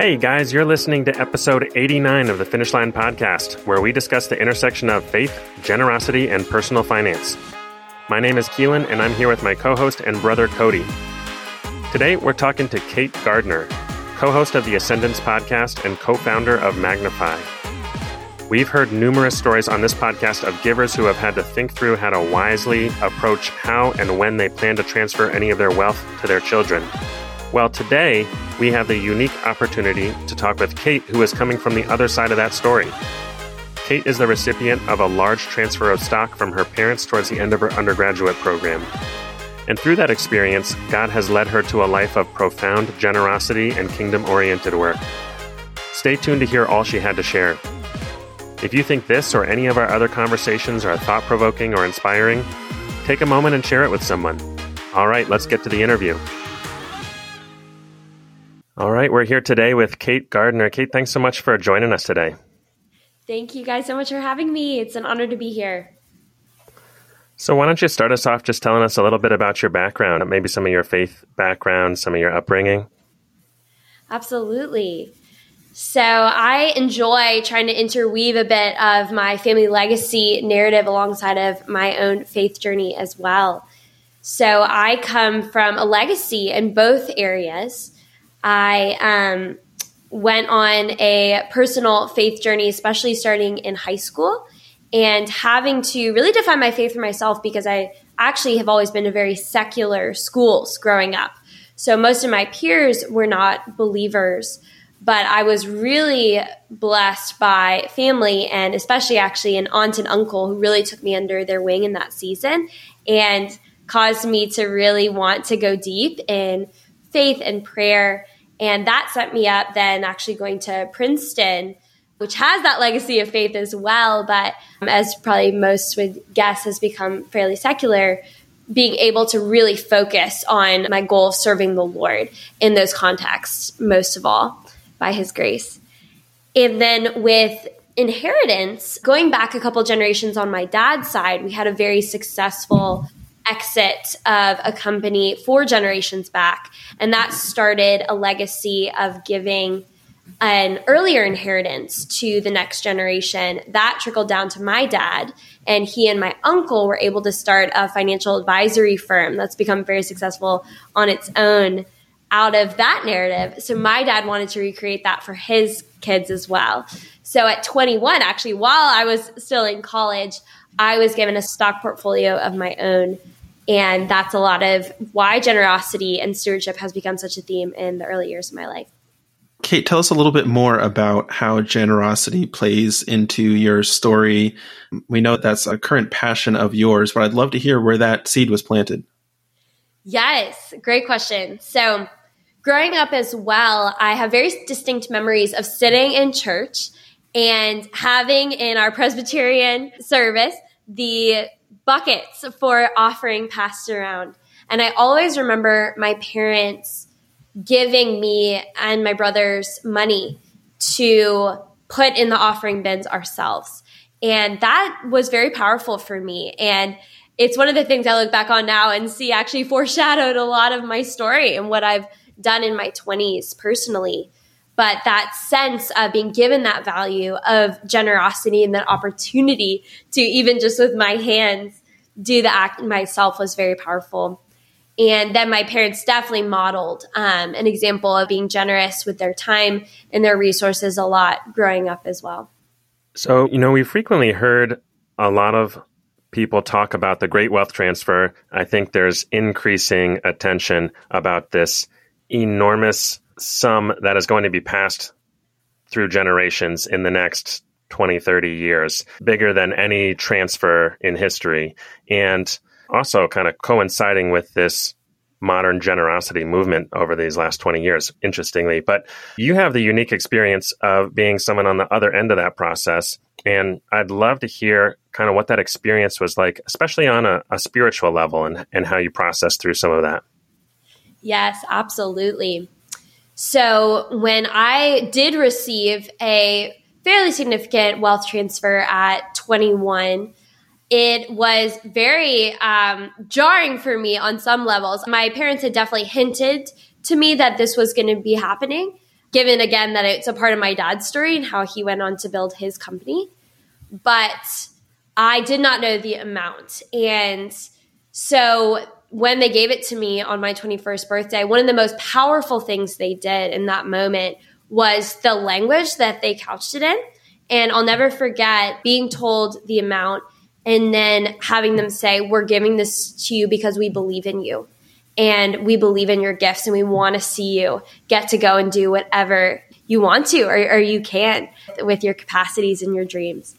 Hey guys, you're listening to episode 89 of the Finish Line Podcast, where we discuss the intersection of faith, generosity, and personal finance. My name is Keelan, and I'm here with my co host and brother Cody. Today, we're talking to Kate Gardner, co host of the Ascendants Podcast and co founder of Magnify. We've heard numerous stories on this podcast of givers who have had to think through how to wisely approach how and when they plan to transfer any of their wealth to their children. Well, today we have the unique opportunity to talk with Kate, who is coming from the other side of that story. Kate is the recipient of a large transfer of stock from her parents towards the end of her undergraduate program. And through that experience, God has led her to a life of profound generosity and kingdom oriented work. Stay tuned to hear all she had to share. If you think this or any of our other conversations are thought provoking or inspiring, take a moment and share it with someone. All right, let's get to the interview. All right, we're here today with Kate Gardner. Kate, thanks so much for joining us today. Thank you guys so much for having me. It's an honor to be here. So, why don't you start us off just telling us a little bit about your background, maybe some of your faith background, some of your upbringing? Absolutely. So, I enjoy trying to interweave a bit of my family legacy narrative alongside of my own faith journey as well. So, I come from a legacy in both areas. I um, went on a personal faith journey, especially starting in high school and having to really define my faith for myself because I actually have always been to very secular schools growing up. So most of my peers were not believers, but I was really blessed by family and especially actually an aunt and uncle who really took me under their wing in that season and caused me to really want to go deep in faith and prayer and that set me up then actually going to Princeton, which has that legacy of faith as well, but um, as probably most would guess, has become fairly secular. Being able to really focus on my goal of serving the Lord in those contexts, most of all, by His grace. And then with inheritance, going back a couple generations on my dad's side, we had a very successful exit of a company four generations back. And that started a legacy of giving an earlier inheritance to the next generation. That trickled down to my dad. And he and my uncle were able to start a financial advisory firm that's become very successful on its own out of that narrative. So my dad wanted to recreate that for his kids as well. So at 21, actually, while I was still in college, I was given a stock portfolio of my own and that's a lot of why generosity and stewardship has become such a theme in the early years of my life. Kate, tell us a little bit more about how generosity plays into your story. We know that's a current passion of yours, but I'd love to hear where that seed was planted. Yes, great question. So, growing up as well, I have very distinct memories of sitting in church and having in our Presbyterian service the buckets for offering passed around. And I always remember my parents giving me and my brothers money to put in the offering bins ourselves. And that was very powerful for me. And it's one of the things I look back on now and see actually foreshadowed a lot of my story and what I've done in my 20s personally. But that sense of being given that value of generosity and that opportunity to even just with my hands do the act myself was very powerful. And then my parents definitely modeled um, an example of being generous with their time and their resources a lot growing up as well. So, you know, we frequently heard a lot of people talk about the great wealth transfer. I think there's increasing attention about this enormous sum that is going to be passed through generations in the next 20, 30 years, bigger than any transfer in history. And also kind of coinciding with this modern generosity movement over these last 20 years, interestingly. But you have the unique experience of being someone on the other end of that process. And I'd love to hear kind of what that experience was like, especially on a, a spiritual level and, and how you process through some of that. Yes, absolutely. So when I did receive a fairly significant wealth transfer at 21 it was very um, jarring for me on some levels. My parents had definitely hinted to me that this was going to be happening, given again that it's a part of my dad's story and how he went on to build his company. But I did not know the amount. And so when they gave it to me on my 21st birthday, one of the most powerful things they did in that moment was the language that they couched it in. And I'll never forget being told the amount and then having them say, We're giving this to you because we believe in you and we believe in your gifts and we want to see you get to go and do whatever you want to or, or you can with your capacities and your dreams.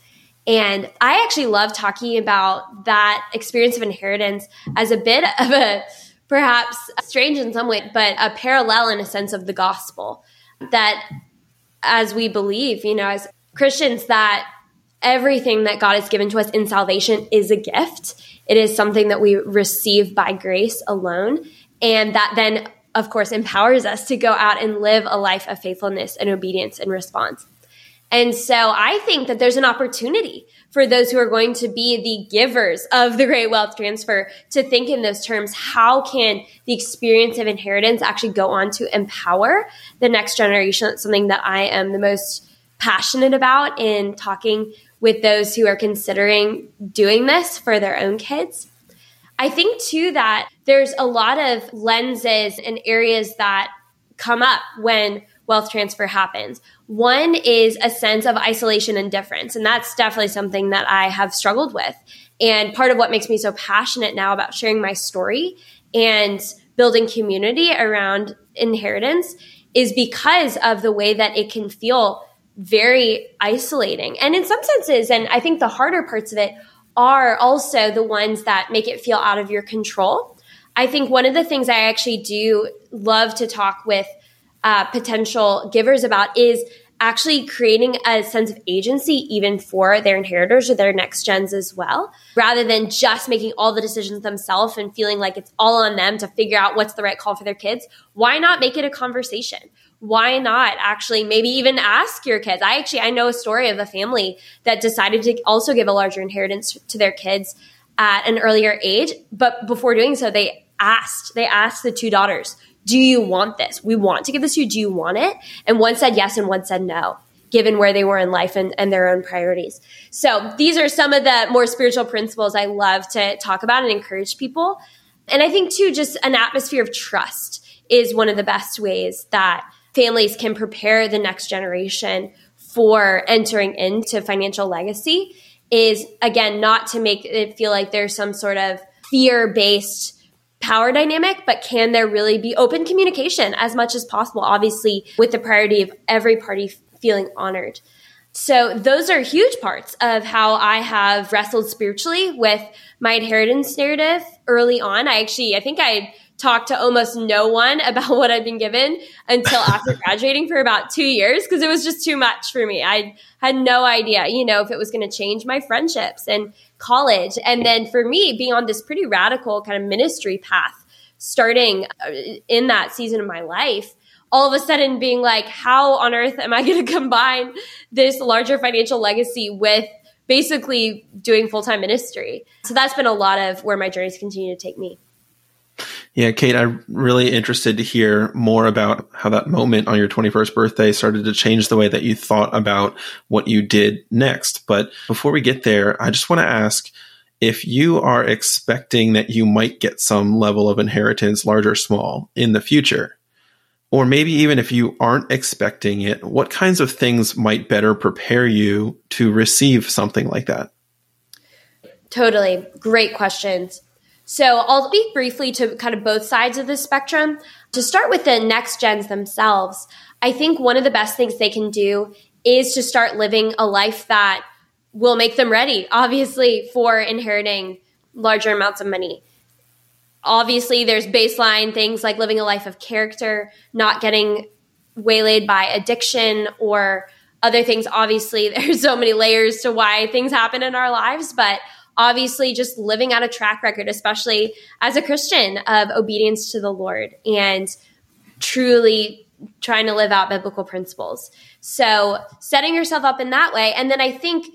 And I actually love talking about that experience of inheritance as a bit of a perhaps strange in some way, but a parallel in a sense of the gospel. That as we believe, you know, as Christians, that everything that God has given to us in salvation is a gift. It is something that we receive by grace alone. And that then, of course, empowers us to go out and live a life of faithfulness and obedience and response. And so I think that there's an opportunity for those who are going to be the givers of the great wealth transfer to think in those terms. How can the experience of inheritance actually go on to empower the next generation? That's something that I am the most passionate about in talking with those who are considering doing this for their own kids. I think too that there's a lot of lenses and areas that come up when wealth transfer happens. One is a sense of isolation and difference. And that's definitely something that I have struggled with. And part of what makes me so passionate now about sharing my story and building community around inheritance is because of the way that it can feel very isolating. And in some senses, and I think the harder parts of it are also the ones that make it feel out of your control. I think one of the things I actually do love to talk with uh, potential givers about is actually creating a sense of agency even for their inheritors or their next gens as well, rather than just making all the decisions themselves and feeling like it's all on them to figure out what's the right call for their kids. Why not make it a conversation? why not actually maybe even ask your kids? I actually I know a story of a family that decided to also give a larger inheritance to their kids at an earlier age, but before doing so they asked they asked the two daughters, "Do you want this? We want to give this to you. Do you want it?" And one said yes and one said no given where they were in life and, and their own priorities. So these are some of the more spiritual principles I love to talk about and encourage people. And I think too, just an atmosphere of trust is one of the best ways that families can prepare the next generation for entering into financial legacy is again not to make it feel like there's some sort of fear based power dynamic, but can there really be open communication as much as possible? Obviously, with the priority of every party feeling honored. So, those are huge parts of how I have wrestled spiritually with my inheritance narrative early on. I actually, I think I talked to almost no one about what I'd been given until after graduating for about two years because it was just too much for me. I had no idea, you know, if it was going to change my friendships and college. And then for me, being on this pretty radical kind of ministry path, starting uh, in that season of my life, all of a sudden being like, how on earth am I going to combine this larger financial legacy with basically doing full time ministry? So that's been a lot of where my journeys continue to take me. Yeah, Kate, I'm really interested to hear more about how that moment on your 21st birthday started to change the way that you thought about what you did next. But before we get there, I just want to ask if you are expecting that you might get some level of inheritance, large or small, in the future, or maybe even if you aren't expecting it, what kinds of things might better prepare you to receive something like that? Totally. Great questions. So I'll speak briefly to kind of both sides of the spectrum. To start with the next gens themselves, I think one of the best things they can do is to start living a life that will make them ready, obviously, for inheriting larger amounts of money. Obviously, there's baseline things like living a life of character, not getting waylaid by addiction or other things. Obviously, there's so many layers to why things happen in our lives, but obviously just living out a track record, especially as a Christian, of obedience to the Lord and truly trying to live out biblical principles. So, setting yourself up in that way. And then I think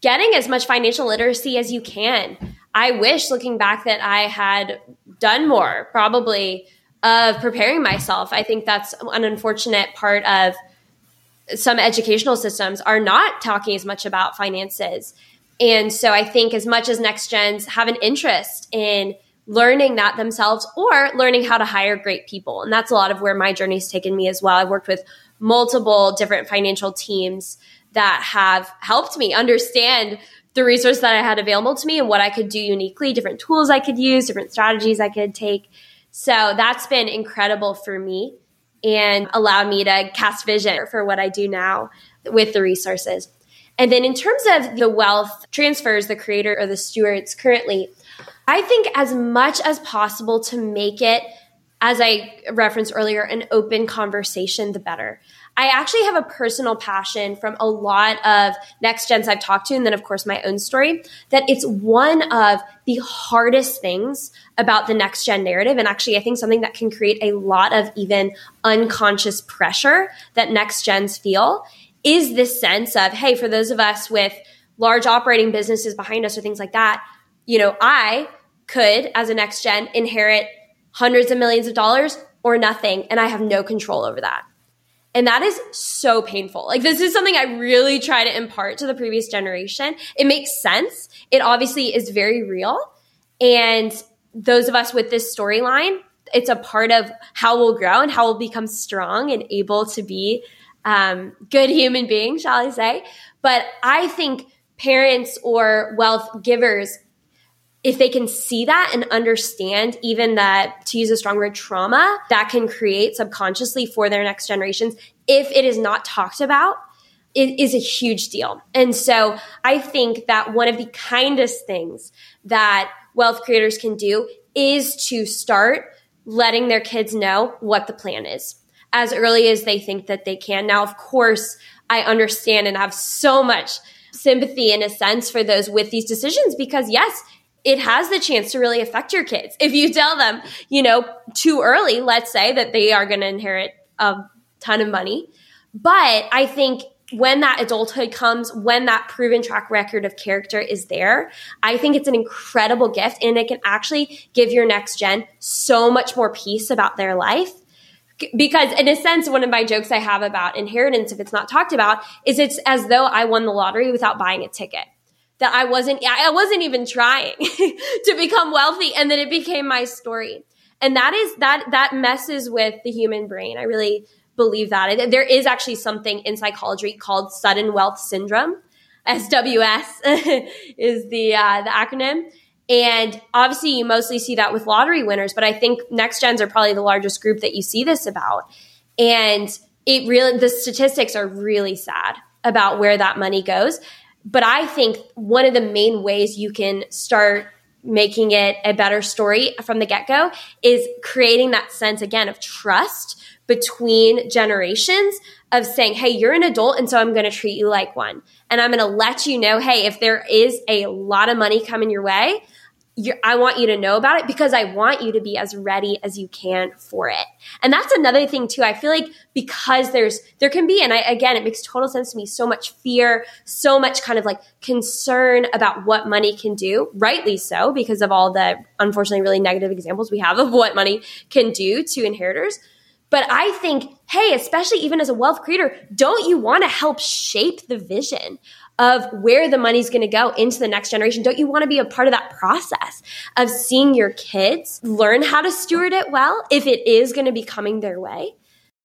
getting as much financial literacy as you can. I wish looking back that I had done more, probably of preparing myself. I think that's an unfortunate part of some educational systems are not talking as much about finances. And so I think as much as next gens have an interest in learning that themselves or learning how to hire great people. And that's a lot of where my journey's taken me as well. I've worked with multiple different financial teams that have helped me understand the resource that I had available to me and what I could do uniquely, different tools I could use, different strategies I could take. So that's been incredible for me and allowed me to cast vision for what I do now with the resources. And then in terms of the wealth transfers, the creator or the stewards currently, I think as much as possible to make it, as I referenced earlier, an open conversation, the better. I actually have a personal passion from a lot of next gens I've talked to, and then, of course, my own story, that it's one of the hardest things about the next gen narrative. And actually, I think something that can create a lot of even unconscious pressure that next gens feel is this sense of, hey, for those of us with large operating businesses behind us or things like that, you know, I could, as a next gen, inherit hundreds of millions of dollars or nothing, and I have no control over that. And that is so painful. Like, this is something I really try to impart to the previous generation. It makes sense. It obviously is very real. And those of us with this storyline, it's a part of how we'll grow and how we'll become strong and able to be um, good human beings, shall I say. But I think parents or wealth givers if they can see that and understand even that to use a strong word trauma that can create subconsciously for their next generations if it is not talked about it is a huge deal and so i think that one of the kindest things that wealth creators can do is to start letting their kids know what the plan is as early as they think that they can now of course i understand and have so much sympathy in a sense for those with these decisions because yes it has the chance to really affect your kids. If you tell them, you know, too early, let's say that they are going to inherit a ton of money. But I think when that adulthood comes, when that proven track record of character is there, I think it's an incredible gift and it can actually give your next gen so much more peace about their life. Because in a sense, one of my jokes I have about inheritance, if it's not talked about, is it's as though I won the lottery without buying a ticket that I wasn't, I wasn't even trying to become wealthy. And then it became my story. And that is, that, that messes with the human brain. I really believe that. There is actually something in psychology called sudden wealth syndrome. SWS is the, uh, the acronym. And obviously you mostly see that with lottery winners, but I think next gens are probably the largest group that you see this about. And it really, the statistics are really sad about where that money goes. But I think one of the main ways you can start making it a better story from the get go is creating that sense again of trust between generations of saying, Hey, you're an adult. And so I'm going to treat you like one. And I'm going to let you know, Hey, if there is a lot of money coming your way, I want you to know about it because I want you to be as ready as you can for it. And that's another thing too. I feel like because there's, there can be, and I, again, it makes total sense to me, so much fear, so much kind of like concern about what money can do, rightly so, because of all the unfortunately really negative examples we have of what money can do to inheritors. But I think, hey, especially even as a wealth creator, don't you want to help shape the vision of where the money's going to go into the next generation. Don't you want to be a part of that process of seeing your kids learn how to steward it well if it is going to be coming their way?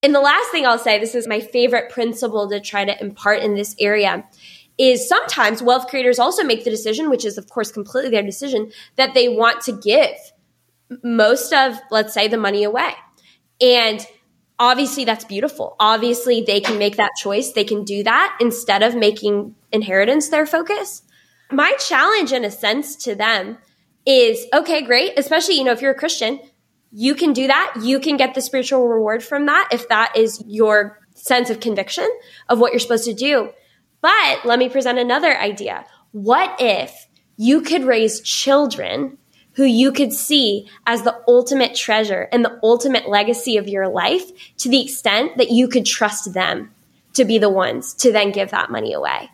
And the last thing I'll say, this is my favorite principle to try to impart in this area, is sometimes wealth creators also make the decision, which is of course completely their decision, that they want to give most of, let's say, the money away. And obviously that's beautiful. Obviously they can make that choice. They can do that instead of making inheritance their focus. My challenge in a sense to them is okay, great. Especially, you know, if you're a Christian, you can do that. You can get the spiritual reward from that if that is your sense of conviction of what you're supposed to do. But let me present another idea. What if you could raise children who you could see as the ultimate treasure and the ultimate legacy of your life to the extent that you could trust them to be the ones to then give that money away.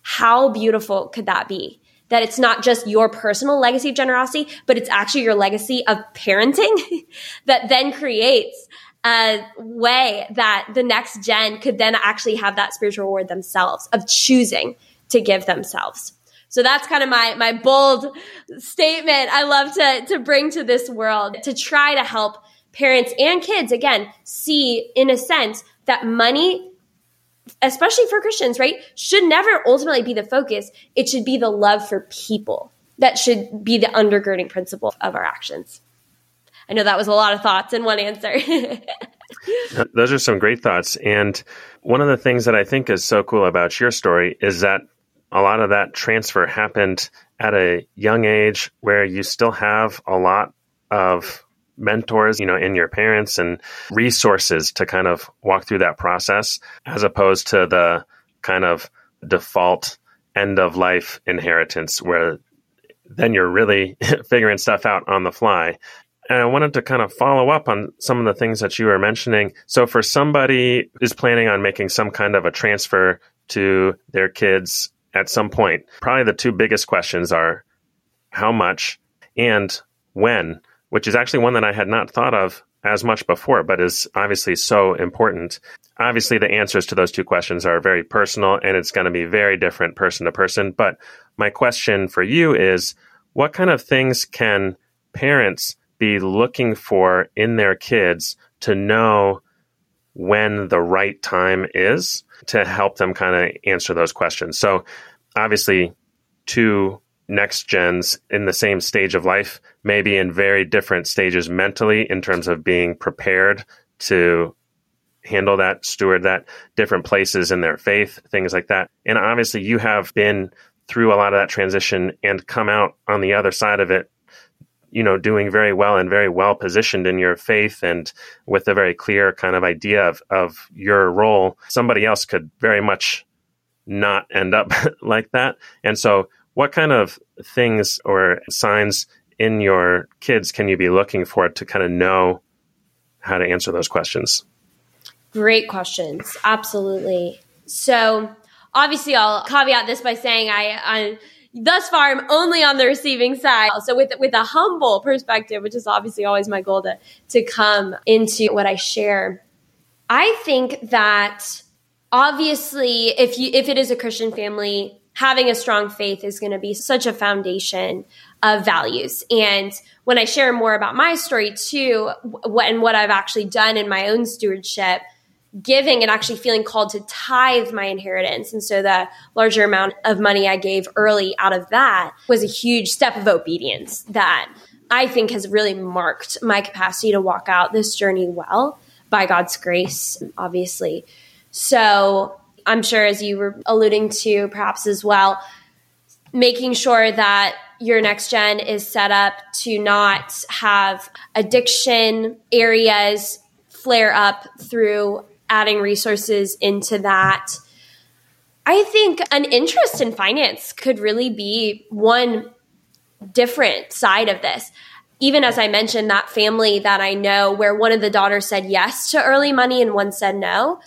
How beautiful could that be? that it's not just your personal legacy of generosity, but it's actually your legacy of parenting that then creates a way that the next gen could then actually have that spiritual reward themselves of choosing to give themselves. So that's kind of my my bold statement I love to to bring to this world to try to help parents and kids again see in a sense that money especially for Christians, right, should never ultimately be the focus. It should be the love for people that should be the undergirding principle of our actions. I know that was a lot of thoughts in one answer. Those are some great thoughts. And one of the things that I think is so cool about your story is that a lot of that transfer happened at a young age where you still have a lot of mentors, you know, in your parents and resources to kind of walk through that process as opposed to the kind of default end of life inheritance where then you're really figuring stuff out on the fly. And I wanted to kind of follow up on some of the things that you were mentioning. So for somebody who's planning on making some kind of a transfer to their kids at some point, probably the two biggest questions are how much and when which is actually one that I had not thought of as much before, but is obviously so important. Obviously, the answers to those two questions are very personal and it's going to be very different person to person. But my question for you is what kind of things can parents be looking for in their kids to know when the right time is to help them kind of answer those questions? So, obviously, two next gens in the same stage of life, may be in very different stages mentally in terms of being prepared to handle that, steward that, different places in their faith, things like that. And obviously, you have been through a lot of that transition and come out on the other side of it, you know, doing very well and very well positioned in your faith and with a very clear kind of idea of, of your role. Somebody else could very much not end up like that. And so what kind of things or signs in your kids can you be looking for to kind of know how to answer those questions? Great questions. Absolutely. So, obviously, I'll caveat this by saying I, I thus far I'm only on the receiving side. So with with a humble perspective, which is obviously always my goal to to come into what I share. I think that obviously if you if it is a Christian family, having a strong faith is going to be such a foundation of values. And when I share more about my story too, what, and what I've actually done in my own stewardship, giving and actually feeling called to tithe my inheritance. And so the larger amount of money I gave early out of that was a huge step of obedience that I think has really marked my capacity to walk out this journey well by God's grace, obviously. So I'm sure, as you were alluding to perhaps as well, making sure that your next gen is set up to not have addiction areas flare up through adding resources into that. I think an interest in finance could really be one different side of this. Even as I mentioned, that family that I know where one of the daughters said yes to early money and one said no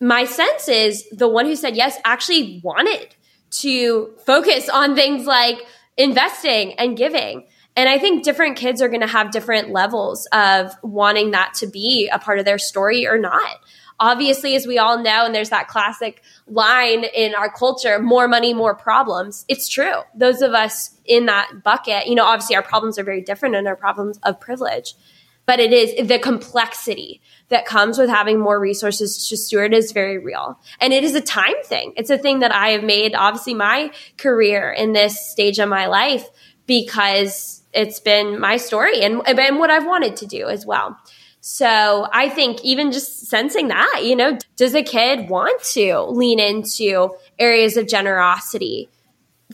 my sense is the one who said yes actually wanted to focus on things like investing and giving. And I think different kids are going to have different levels of wanting that to be a part of their story or not. Obviously, as we all know, and there's that classic line in our culture more money, more problems. It's true. Those of us in that bucket, you know, obviously our problems are very different and our problems of privilege but it is the complexity that comes with having more resources to steward is very real. And it is a time thing. It's a thing that I have made, obviously, my career in this stage of my life because it's been my story and, and what I've wanted to do as well. So I think even just sensing that, you know, does a kid want to lean into areas of generosity?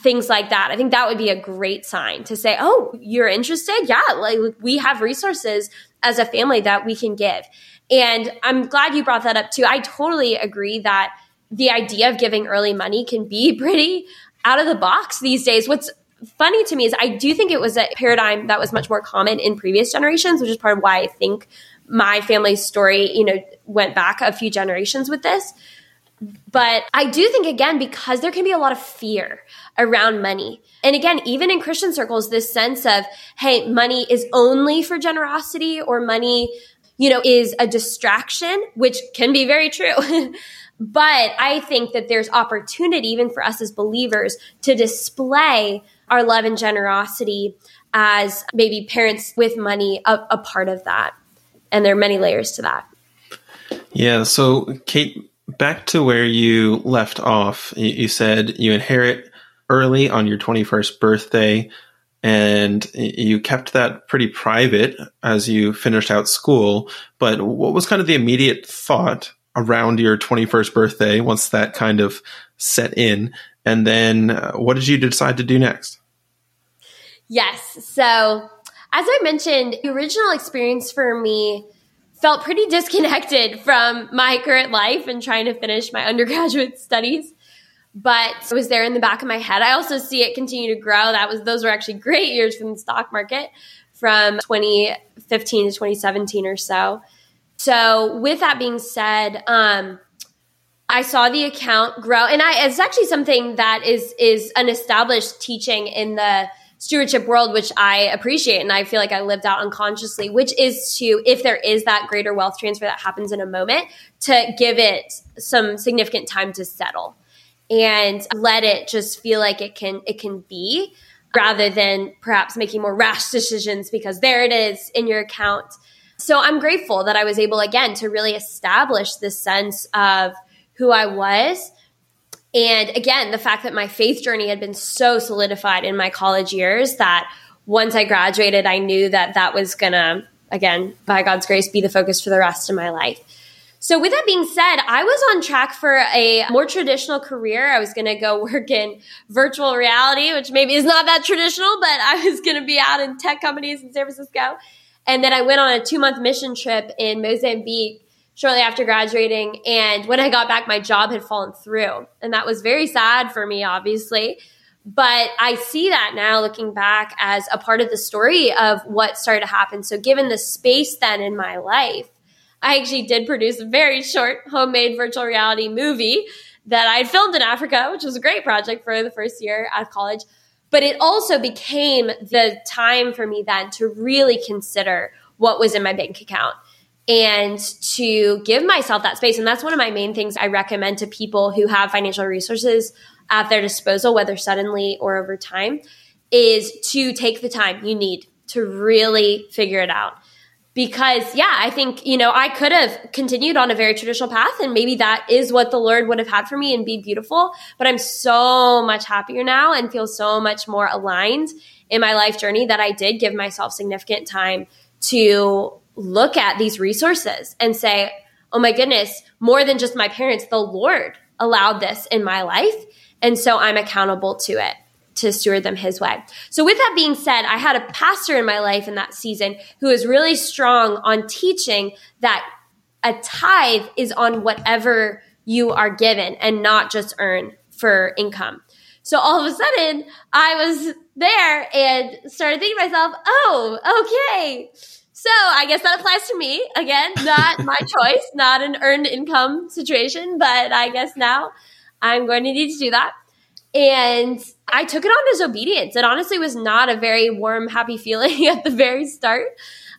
Things like that. I think that would be a great sign to say, "Oh, you're interested? Yeah, like we have resources as a family that we can give." And I'm glad you brought that up too. I totally agree that the idea of giving early money can be pretty out of the box these days. What's funny to me is I do think it was a paradigm that was much more common in previous generations, which is part of why I think my family's story, you know, went back a few generations with this But I do think, again, because there can be a lot of fear around money. And again, even in Christian circles, this sense of, hey, money is only for generosity or money, you know, is a distraction, which can be very true. but I think that there's opportunity, even for us as believers, to display our love and generosity as maybe parents with money, a, a part of that. And there are many layers to that. Yeah. So, Kate, back to where you left off, you said you inherit early on your 21st birthday and you kept that pretty private as you finished out school. But what was kind of the immediate thought around your 21st birthday once that kind of set in? And then uh, what did you decide to do next? Yes. So, as I mentioned, the original experience for me felt pretty disconnected from my current life and trying to finish my undergraduate studies. But it was there in the back of my head. I also see it continue to grow. That was those were actually great years from the stock market from 2015 to 2017 or so. So with that being said, um, I saw the account grow, and I, it's actually something that is is an established teaching in the stewardship world, which I appreciate and I feel like I lived out unconsciously, which is to, if there is that greater wealth transfer that happens in a moment, to give it some significant time to settle and let it just feel like it can, it can be rather than perhaps making more rash decisions because there it is in your account. So I'm grateful that I was able again to really establish this sense of who I was and again, the fact that my faith journey had been so solidified in my college years that once I graduated, I knew that that was going to, again, by God's grace, be the focus for the rest of my life. So, with that being said, I was on track for a more traditional career. I was going to go work in virtual reality, which maybe is not that traditional, but I was going to be out in tech companies in San Francisco. And then I went on a two month mission trip in Mozambique shortly after graduating. And when I got back, my job had fallen through. And that was very sad for me, obviously. But I see that now looking back as a part of the story of what started to happen. So, given the space then in my life, I actually did produce a very short homemade virtual reality movie that I had filmed in Africa, which was a great project for the first year out of college. But it also became the time for me then to really consider what was in my bank account and to give myself that space. And that's one of my main things I recommend to people who have financial resources at their disposal, whether suddenly or over time, is to take the time you need to really figure it out. Because, yeah, I think, you know, I could have continued on a very traditional path and maybe that is what the Lord would have had for me and be beautiful. But I'm so much happier now and feel so much more aligned in my life journey that I did give myself significant time to look at these resources and say, oh my goodness, more than just my parents, the Lord allowed this in my life. And so I'm accountable to it to steward them his way. So with that being said, I had a pastor in my life in that season who was really strong on teaching that a tithe is on whatever you are given and not just earn for income. So all of a sudden I was there and started thinking to myself, oh, okay so I guess that applies to me. Again, not my choice, not an earned income situation, but I guess now I'm going to need to do that. And I took it on as obedience. It honestly was not a very warm, happy feeling at the very start,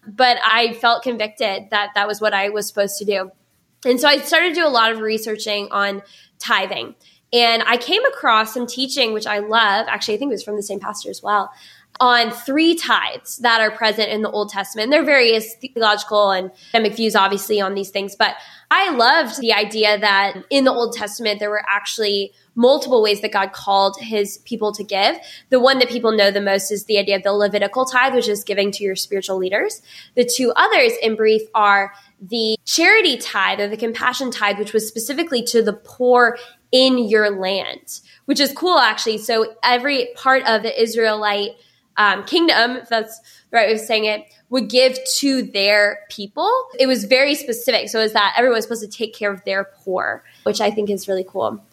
but I felt convicted that that was what I was supposed to do. And so I started to do a lot of researching on tithing. And I came across some teaching, which I love. Actually, I think it was from the same pastor as well, on three tithes that are present in the Old Testament. And There are various theological and academic views, obviously, on these things, but I loved the idea that in the Old Testament, there were actually multiple ways that God called his people to give. The one that people know the most is the idea of the Levitical tithe, which is giving to your spiritual leaders. The two others, in brief, are the charity tithe or the compassion tithe, which was specifically to the poor in your land, which is cool actually. So every part of the Israelite um, kingdom, if that's the right way of saying it, would give to their people. It was very specific. So is that everyone's supposed to take care of their poor, which I think is really cool.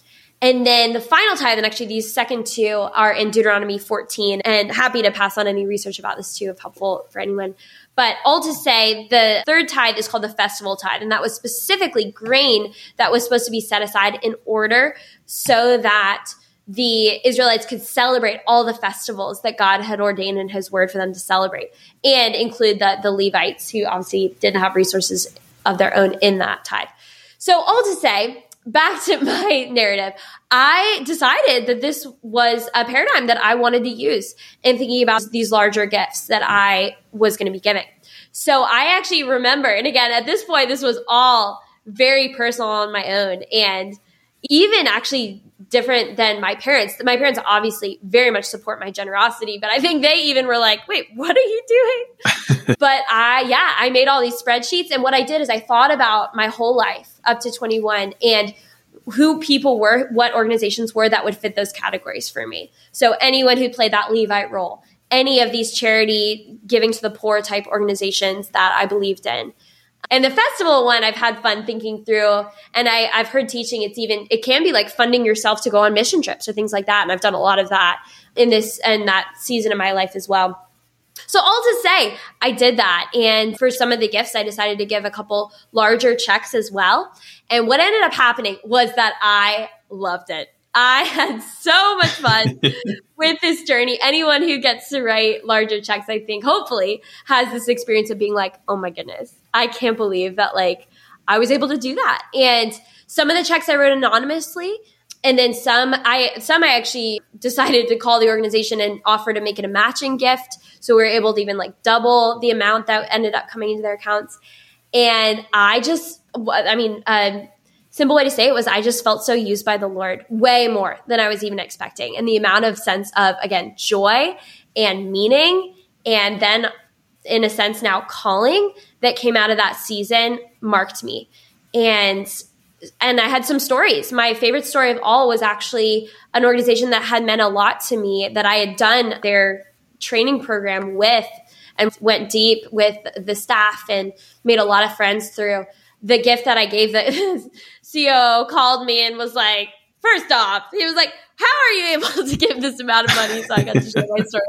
And then the final tithe, and actually these second two are in Deuteronomy 14, and happy to pass on any research about this too if helpful for anyone. But all to say, the third tithe is called the festival tithe, and that was specifically grain that was supposed to be set aside in order so that the Israelites could celebrate all the festivals that God had ordained in his word for them to celebrate and include the, the Levites who obviously didn't have resources of their own in that tithe. So all to say, back to my narrative, I decided that this was a paradigm that I wanted to use in thinking about these larger gifts that I was going to be giving. So I actually remember, and again, at this point, this was all very personal on my own and even actually different than my parents. My parents obviously very much support my generosity, but I think they even were like, wait, what are you doing? but I, yeah, I made all these spreadsheets. And what I did is I thought about my whole life up to 21 and who people were, what organizations were that would fit those categories for me. So anyone who played that Levite role, any of these charity giving to the poor type organizations that I believed in. And the festival one, I've had fun thinking through. And I, I've heard teaching it's even, it can be like funding yourself to go on mission trips or things like that. And I've done a lot of that in this and that season of my life as well. So all to say, I did that. And for some of the gifts, I decided to give a couple larger checks as well. And what ended up happening was that I loved it. I had so much fun with this journey. Anyone who gets to write larger checks, I think, hopefully has this experience of being like, oh my goodness, I can't believe that like I was able to do that. And some of the checks I wrote anonymously, and then some I some I actually decided to call the organization and offer to make it a matching gift. So we were able to even like double the amount that ended up coming into their accounts. And I just, I mean, um, simple way to say it was I just felt so used by the Lord way more than I was even expecting. And the amount of sense of, again, joy and meaning, and then in a sense now calling that came out of that season marked me. And and I had some stories. My favorite story of all was actually an organization that had meant a lot to me that I had done their training program with and went deep with the staff and made a lot of friends through the gift that I gave the CEO called me and was like, first off, he was like, how are you able to give this amount of money? So I got to share my story.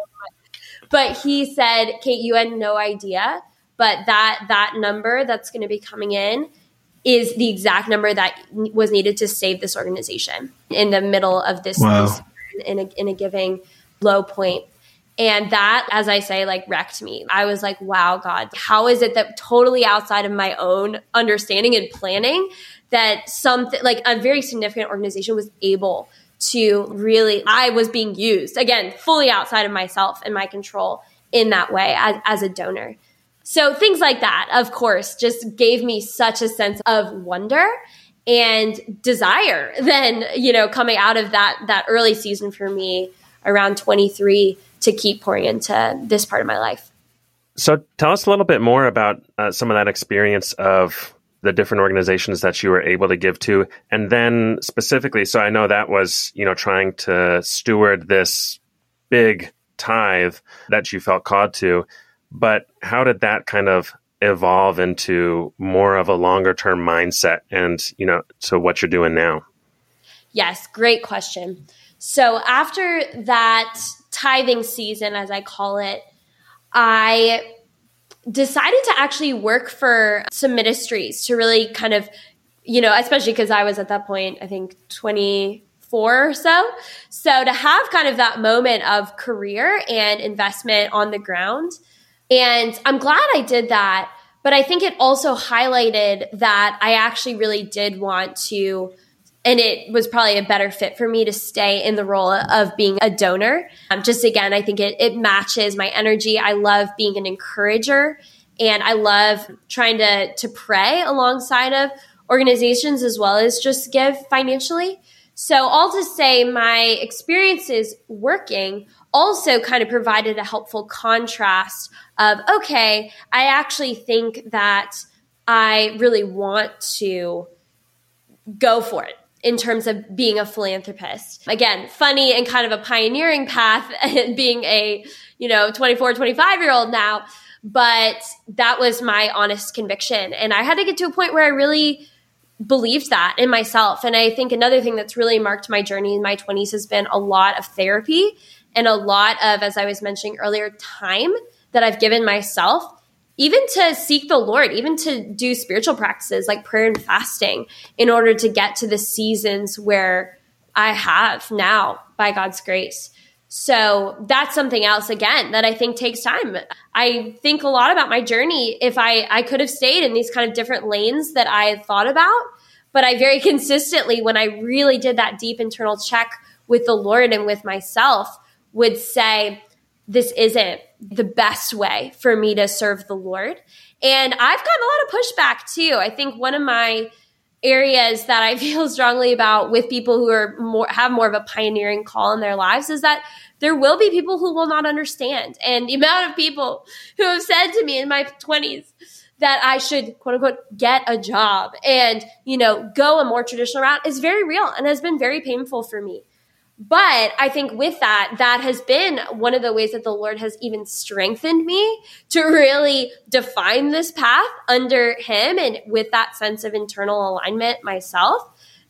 But he said, Kate, you had no idea, but that that number that's going to be coming in is the exact number that was needed to save this organization in the middle of this, wow. this in, a, in a giving low point. And that, as I say, like wrecked me. I was like, wow, God, how is it that totally outside of my own understanding and planning that something like a very significant organization was able to really, I was being used again, fully outside of myself and my control in that way as, as a donor. So things like that, of course, just gave me such a sense of wonder and desire then, you know, coming out of that, that early season for me around 23 to keep pouring into this part of my life. So tell us a little bit more about uh, some of that experience of the different organizations that you were able to give to. And then specifically so i know that was you know trying to steward this big tithe that you felt called to. But how did that kind of evolve into more of a longer term mindset and you know to what you're doing now? Yes great question. So after that tithing season, as I call it, I decided to actually work for some ministries to really kind of, you know, especially because I was at that point, I think 24 or so. So to have kind of that moment of career and investment on the ground. And I'm glad I did that. But I think it also highlighted that I actually really did want to and it was probably a better fit for me to stay in the role of being a donor. Um, just again, I think it, it matches my energy. I love being an encourager and I love trying to, to pray alongside of organizations as well as just give financially. So all to say my experiences working also kind of provided a helpful contrast of, okay, I actually think that I really want to go for it in terms of being a philanthropist. Again, funny and kind of a pioneering path being a, you know, 24, 25 year old now. But that was my honest conviction. And I had to get to a point where I really believed that in myself. And I think another thing that's really marked my journey in my 20s has been a lot of therapy and a lot of, as I was mentioning earlier, time that I've given myself, even to seek the Lord, even to do spiritual practices like prayer and fasting in order to get to the seasons where I have now by God's grace. So that's something else again that I think takes time. I think a lot about my journey. If I, I could have stayed in these kind of different lanes that I thought about, but I very consistently, when I really did that deep internal check with the Lord and with myself, would say, this isn't the best way for me to serve the Lord. And I've gotten a lot of pushback too. I think one of my areas that I feel strongly about with people who are more have more of a pioneering call in their lives is that there will be people who will not understand. And the amount of people who have said to me in my 20s that I should quote unquote get a job and, you know, go a more traditional route is very real and has been very painful for me. But I think with that, that has been one of the ways that the Lord has even strengthened me to really define this path under Him and with that sense of internal alignment myself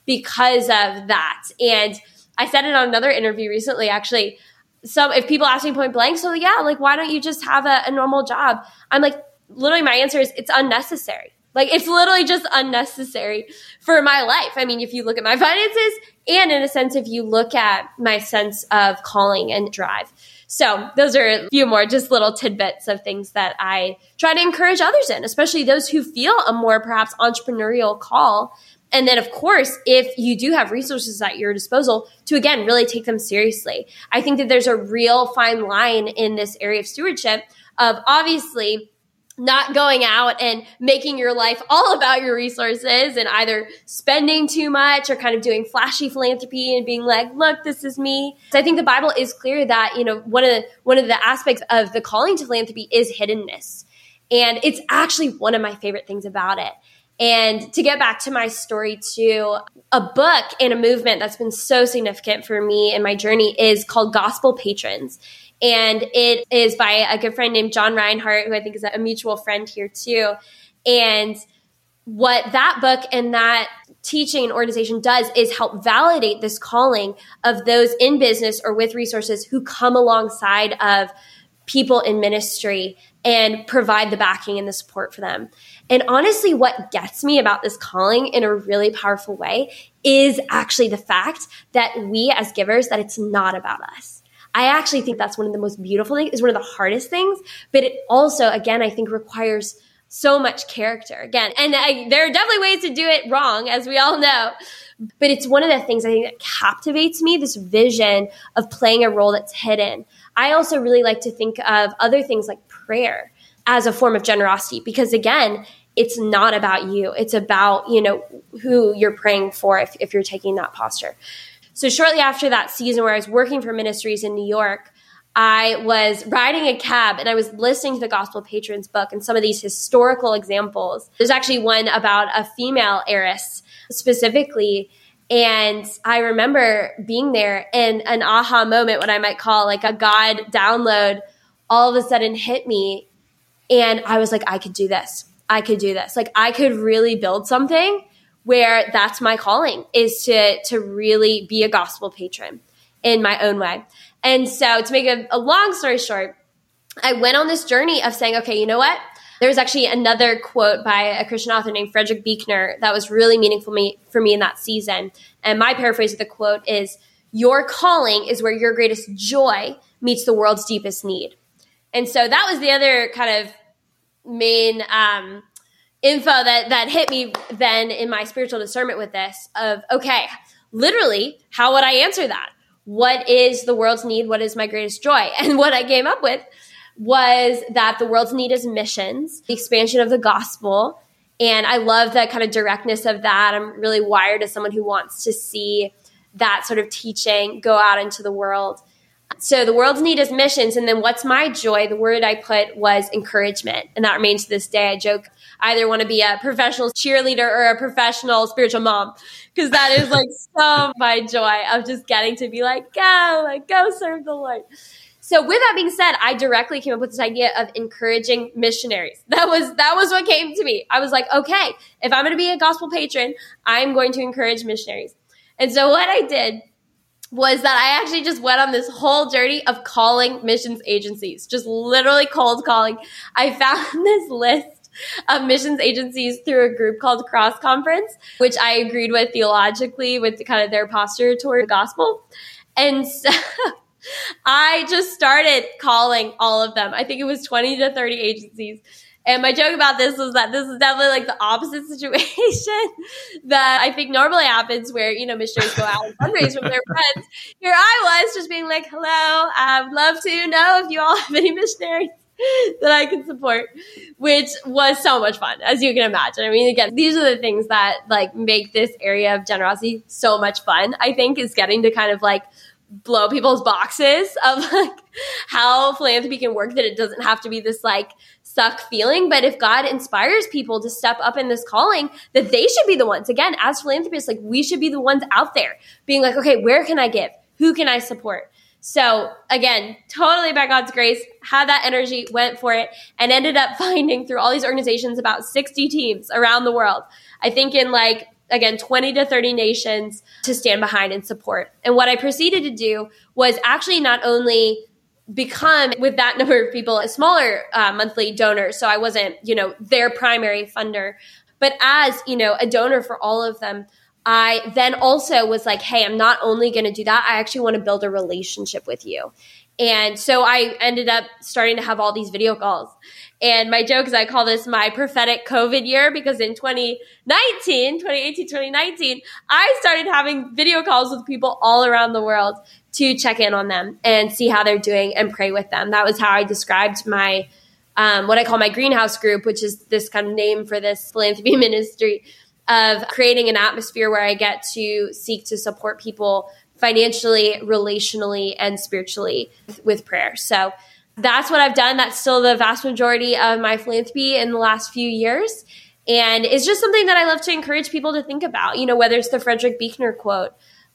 because of that. And I said it on another interview recently, actually. So if people ask me point blank, so yeah, like, why don't you just have a, a normal job? I'm like, literally, my answer is it's unnecessary. Like it's literally just unnecessary for my life. I mean, if you look at my finances and in a sense, if you look at my sense of calling and drive. So those are a few more just little tidbits of things that I try to encourage others in, especially those who feel a more perhaps entrepreneurial call. And then, of course, if you do have resources at your disposal, to again really take them seriously. I think that there's a real fine line in this area of stewardship of obviously not going out and making your life all about your resources and either spending too much or kind of doing flashy philanthropy and being like, look, this is me. So I think the Bible is clear that, you know, one of the, one of the aspects of the calling to philanthropy is hiddenness. And it's actually one of my favorite things about it. And to get back to my story too, a book and a movement that's been so significant for me in my journey is called Gospel Patrons and it is by a good friend named John Rinehart, who I think is a mutual friend here too. And what that book and that teaching and organization does is help validate this calling of those in business or with resources who come alongside of people in ministry and provide the backing and the support for them. And honestly, what gets me about this calling in a really powerful way is actually the fact that we as givers, that it's not about us I actually think that's one of the most beautiful things, is one of the hardest things, but it also, again, I think requires so much character again. And I, there are definitely ways to do it wrong, as we all know. But it's one of the things I think that captivates me this vision of playing a role that's hidden. I also really like to think of other things like prayer as a form of generosity because, again, it's not about you. It's about, you know, who you're praying for if, if you're taking that posture. So shortly after that season where I was working for ministries in New York, I was riding a cab and I was listening to the Gospel Patrons book and some of these historical examples. There's actually one about a female heiress specifically. And I remember being there and an aha moment, what I might call like a God download, all of a sudden hit me. And I was like, I could do this. I could do this. Like, I could really build something where that's my calling is to to really be a gospel patron in my own way. And so to make a, a long story short, I went on this journey of saying, okay, you know what? There was actually another quote by a Christian author named Frederick Buechner that was really meaningful me, for me in that season. And my paraphrase of the quote is, your calling is where your greatest joy meets the world's deepest need. And so that was the other kind of main um, info that that hit me then in my spiritual discernment with this of okay literally how would i answer that what is the world's need what is my greatest joy and what i came up with was that the world's need is missions the expansion of the gospel and i love the kind of directness of that i'm really wired as someone who wants to see that sort of teaching go out into the world so the world's need is missions. And then what's my joy? The word I put was encouragement. And that remains to this day. I joke, I either want to be a professional cheerleader or a professional spiritual mom. Cause that is like so my joy of just getting to be like, go, like go serve the Lord. So with that being said, I directly came up with this idea of encouraging missionaries. That was that was what came to me. I was like, okay, if I'm going to be a gospel patron, I'm going to encourage missionaries. And so what I did was that I actually just went on this whole journey of calling missions agencies, just literally cold calling. I found this list of missions agencies through a group called Cross Conference, which I agreed with theologically with kind of their posture toward the gospel. And so I just started calling all of them. I think it was 20 to 30 agencies. And my joke about this was that this is definitely like the opposite situation that I think normally happens where, you know, missionaries go out and fundraise from their friends. Here I was just being like, hello, I'd love to know if you all have any missionaries that I can support, which was so much fun, as you can imagine. I mean, again, these are the things that like make this area of generosity so much fun, I think, is getting to kind of like blow people's boxes of like how philanthropy can work that it doesn't have to be this like suck feeling. But if god inspires people to step up in this calling that they should be the ones again as philanthropists like we should be the ones out there being like okay where can i give? Who can i support so again totally by god's grace had that energy went for it and ended up finding through all these organizations about 60 teams around the world i think in like again 20 to 30 nations to stand behind and support. And what I proceeded to do was actually not only become with that number of people a smaller uh, monthly donor so i wasn't you know their primary funder but as you know a donor for all of them i then also was like hey i'm not only going to do that i actually want to build a relationship with you and so I ended up starting to have all these video calls. And my joke is I call this my prophetic COVID year because in 2019, 2018, 2019, I started having video calls with people all around the world to check in on them and see how they're doing and pray with them. That was how I described my, um, what I call my greenhouse group, which is this kind of name for this philanthropy ministry of creating an atmosphere where I get to seek to support people financially, relationally, and spiritually with prayer. So that's what I've done. That's still the vast majority of my philanthropy in the last few years. And it's just something that I love to encourage people to think about, you know, whether it's the Frederick Buechner quote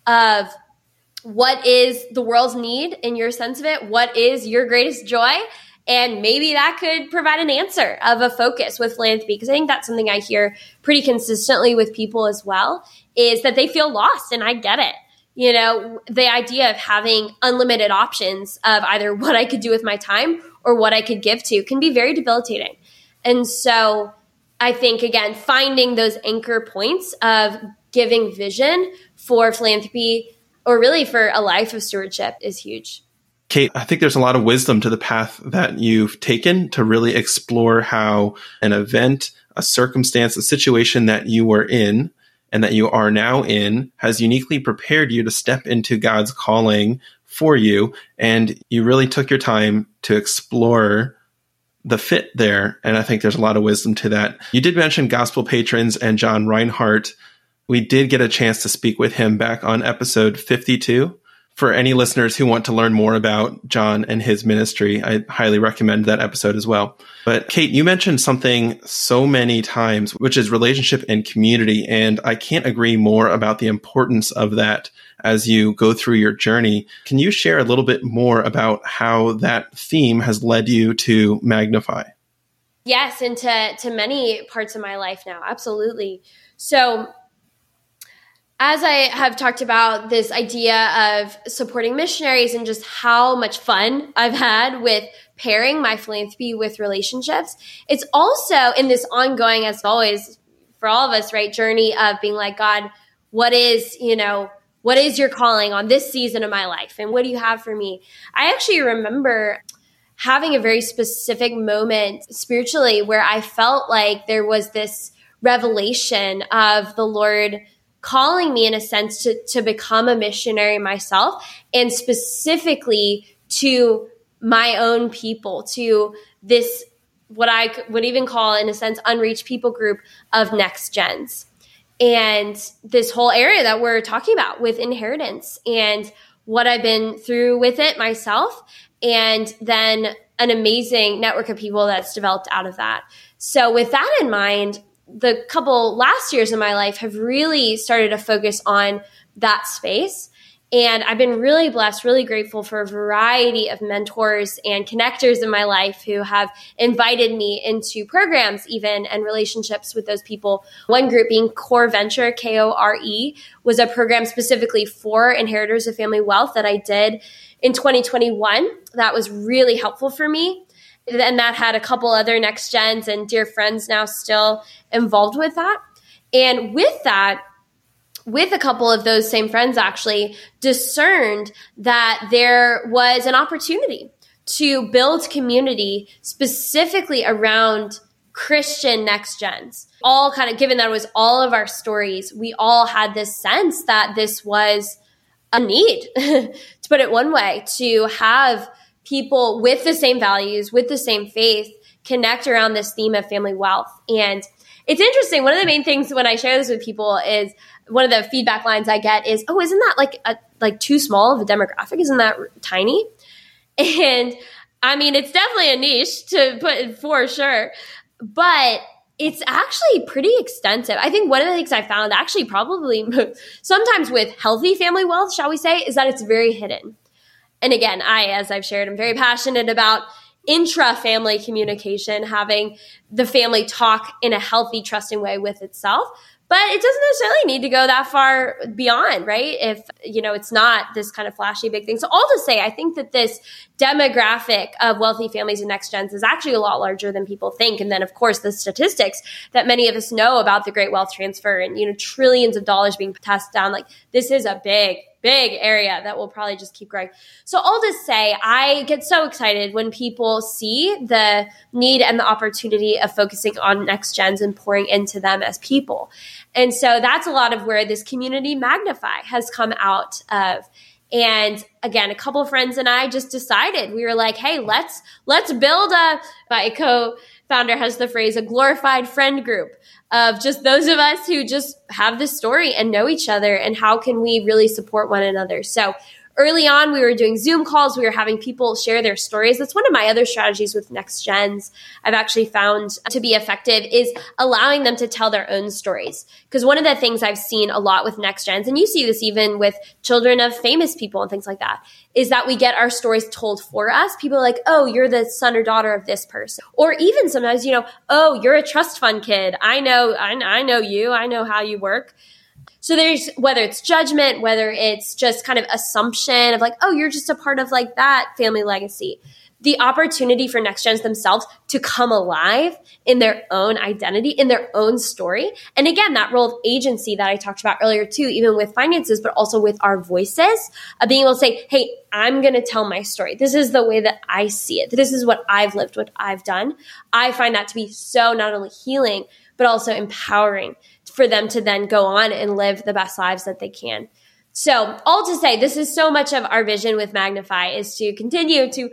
of what is the world's need in your sense of it? What is your greatest joy? And maybe that could provide an answer of a focus with philanthropy. Because I think that's something I hear pretty consistently with people as well is that they feel lost. And I get it you know, the idea of having unlimited options of either what I could do with my time or what I could give to can be very debilitating. And so I think, again, finding those anchor points of giving vision for philanthropy or really for a life of stewardship is huge. Kate, I think there's a lot of wisdom to the path that you've taken to really explore how an event, a circumstance, a situation that you were in and that you are now in has uniquely prepared you to step into God's calling for you. And you really took your time to explore the fit there. And I think there's a lot of wisdom to that. You did mention gospel patrons and John Rinehart. We did get a chance to speak with him back on episode 52 for any listeners who want to learn more about John and his ministry, I highly recommend that episode as well. But Kate, you mentioned something so many times, which is relationship and community. And I can't agree more about the importance of that as you go through your journey. Can you share a little bit more about how that theme has led you to Magnify? Yes, and to, to many parts of my life now. Absolutely. So as I have talked about this idea of supporting missionaries and just how much fun I've had with pairing my philanthropy with relationships, it's also in this ongoing, as always, for all of us, right, journey of being like, God, what is, you know, what is your calling on this season of my life? And what do you have for me? I actually remember having a very specific moment spiritually where I felt like there was this revelation of the Lord calling me in a sense to, to become a missionary myself and specifically to my own people, to this, what I would even call, in a sense, unreached people group of next gens. And this whole area that we're talking about with inheritance and what I've been through with it myself, and then an amazing network of people that's developed out of that. So, with that in mind, the couple last years of my life have really started to focus on that space And I've been really blessed, really grateful for a variety of mentors and connectors in my life who have invited me into programs, even and relationships with those people. One group being Kore Venture, K O R E, was a program specifically for inheritors of family wealth that I did in 2021. That was really helpful for me. And that had a couple other next gens and dear friends now still involved with that. And with that, with a couple of those same friends actually discerned that there was an opportunity to build community specifically around Christian next gens. All kind of given that it was all of our stories, we all had this sense that this was a need, to put it one way, to have people with the same values, with the same faith, connect around this theme of family wealth. And it's interesting. One of the main things when I share this with people is one of the feedback lines I get is, "Oh, isn't that like a, like too small of a demographic? Isn't that tiny?" And I mean, it's definitely a niche to put for sure, but it's actually pretty extensive. I think one of the things I found actually probably sometimes with healthy family wealth, shall we say, is that it's very hidden. And again, I, as I've shared, I'm very passionate about intra family communication, having the family talk in a healthy, trusting way with itself. But it doesn't necessarily need to go that far beyond right? If you know it's not this kind of flashy big thing. So all to say i think that this demographic of wealthy families and next gens is actually a lot larger than people think. And then of course the statistics that many of us know about the great wealth transfer and you know trillions of dollars being passed down like this is a big big area that will probably just keep growing. So all to say, I get so excited when people see the need and the opportunity of focusing on next gens and pouring into them as people. And so that's a lot of where this community magnify has come out of. And again, a couple of friends and I just decided we were like, hey, let's let's build a my co-founder has the phrase a glorified friend group of just those of us who just have this story and know each other and how can we really support one another. So early on, we were doing Zoom calls. We were having people share their stories. That's one of my other strategies with Next Gens I've actually found to be effective is allowing them to tell their own stories. Because one of the things I've seen a lot with Next Gens, and you see this even with children of famous people and things like that, is that we get our stories told for us. People are like, oh, you're the son or daughter of this person. Or even sometimes, you know, oh, you're a trust fund kid. I know, I, I know you. I know how you work. So there's whether it's judgment, whether it's just kind of assumption of like, oh, you're just a part of like that family legacy. The opportunity for next gens themselves to come alive in their own identity, in their own story. And again, that role of agency that I talked about earlier too, even with finances, but also with our voices of being able to say, Hey, I'm going to tell my story. This is the way that I see it. This is what I've lived, what I've done. I find that to be so not only healing, but also empowering for them to then go on and live the best lives that they can. So, all to say, this is so much of our vision with Magnify is to continue to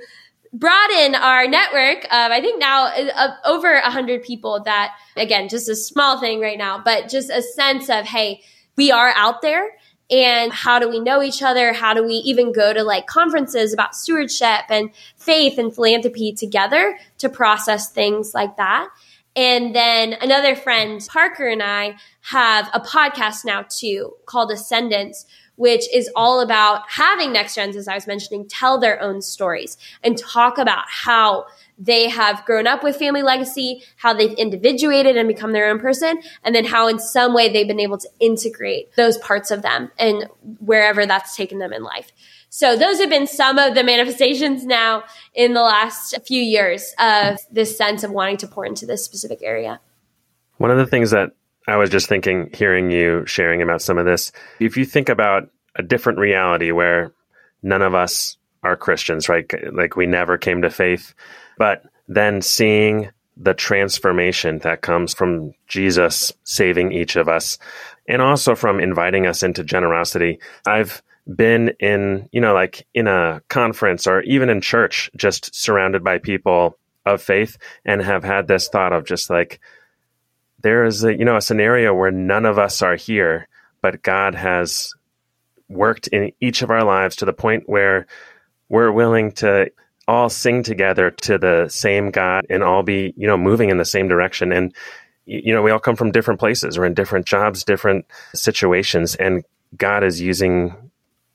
broaden our network of, I think now of over a hundred people that, again, just a small thing right now, but just a sense of, hey, we are out there and how do we know each other? How do we even go to like conferences about stewardship and faith and philanthropy together to process things like that? And then another friend, Parker and I have a podcast now too called Ascendants, which is all about having next gens, as I was mentioning, tell their own stories and talk about how they have grown up with family legacy, how they've individuated and become their own person, and then how in some way they've been able to integrate those parts of them and wherever that's taken them in life. So those have been some of the manifestations now in the last few years of this sense of wanting to pour into this specific area. One of the things that I was just thinking, hearing you sharing about some of this, if you think about a different reality where none of us are Christians, right? Like we never came to faith, but then seeing the transformation that comes from Jesus saving each of us and also from inviting us into generosity. I've been in, you know, like in a conference or even in church, just surrounded by people of faith and have had this thought of just like, there is a, you know, a scenario where none of us are here, but God has worked in each of our lives to the point where we're willing to all sing together to the same God and all be, you know, moving in the same direction. And, you know, we all come from different places. We're in different jobs, different situations, and God is using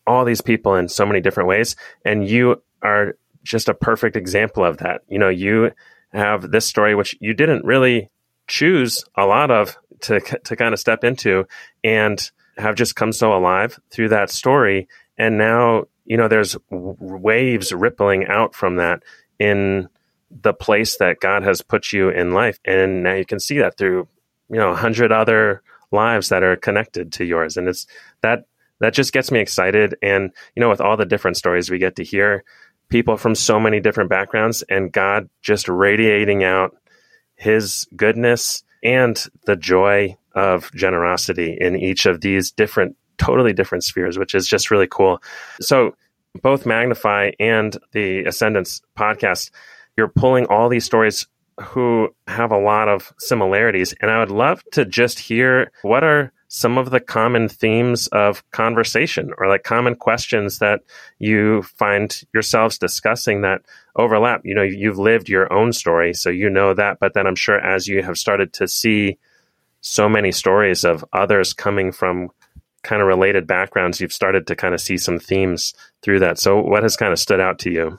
all these people in so many different ways. And you are just a perfect example of that. You know, you have this story, which you didn't really choose a lot of to, to kind of step into and have just come so alive through that story. And now, you know, there's waves rippling out from that in the place that God has put you in life. And now you can see that through, you know, a hundred other lives that are connected to yours. And it's that, that just gets me excited. And, you know, with all the different stories we get to hear, people from so many different backgrounds and God just radiating out his goodness and the joy of generosity in each of these different, totally different spheres, which is just really cool. So, both Magnify and the Ascendants podcast, you're pulling all these stories who have a lot of similarities. And I would love to just hear what are some of the common themes of conversation or like common questions that you find yourselves discussing that overlap. You know, you've lived your own story, so you know that. But then I'm sure as you have started to see so many stories of others coming from kind of related backgrounds, you've started to kind of see some themes through that. So, what has kind of stood out to you?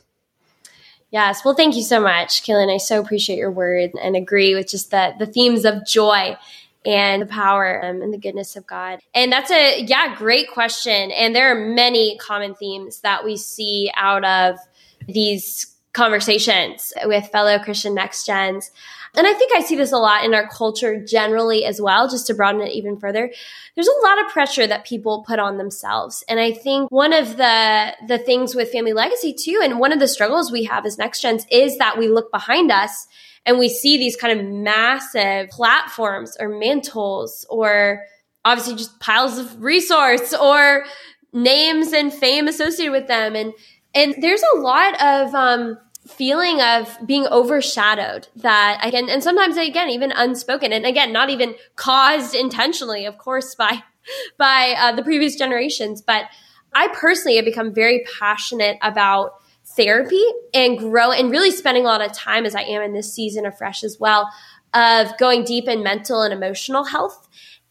Yes. Well, thank you so much, Keelan. I so appreciate your word and agree with just the, the themes of joy and the power um, and the goodness of God. And that's a, yeah, great question. And there are many common themes that we see out of these conversations with fellow Christian next gens. And I think I see this a lot in our culture generally as well, just to broaden it even further. There's a lot of pressure that people put on themselves. And I think one of the, the things with family legacy too, and one of the struggles we have as next gens is that we look behind us and we see these kind of massive platforms or mantles or obviously just piles of resource or names and fame associated with them. And, and there's a lot of, um, feeling of being overshadowed that again and sometimes again even unspoken and again not even caused intentionally of course by by uh, the previous generations but i personally have become very passionate about therapy and grow and really spending a lot of time as i am in this season of fresh as well of going deep in mental and emotional health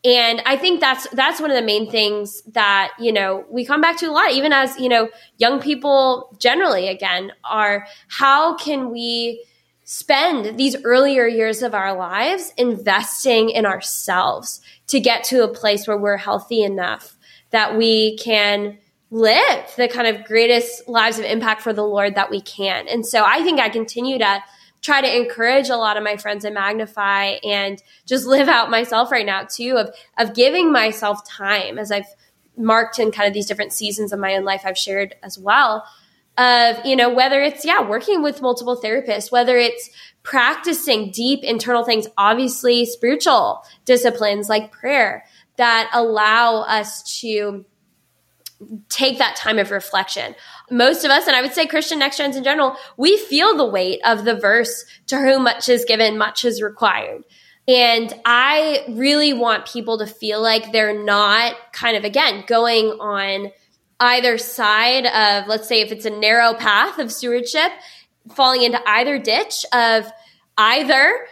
and i think that's that's one of the main things that you know we come back to a lot even as you know young people generally again are how can we spend these earlier years of our lives investing in ourselves to get to a place where we're healthy enough that we can live the kind of greatest lives of impact for the lord that we can. And so i think i continue to try to encourage a lot of my friends and magnify and just live out myself right now too of of giving myself time as I've marked in kind of these different seasons of my own life I've shared as well of you know whether it's yeah working with multiple therapists whether it's practicing deep internal things obviously spiritual disciplines like prayer that allow us to take that time of reflection. Most of us, and I would say Christian next gens in general, we feel the weight of the verse to whom much is given, much is required. And I really want people to feel like they're not kind of, again, going on either side of, let's say, if it's a narrow path of stewardship, falling into either ditch of either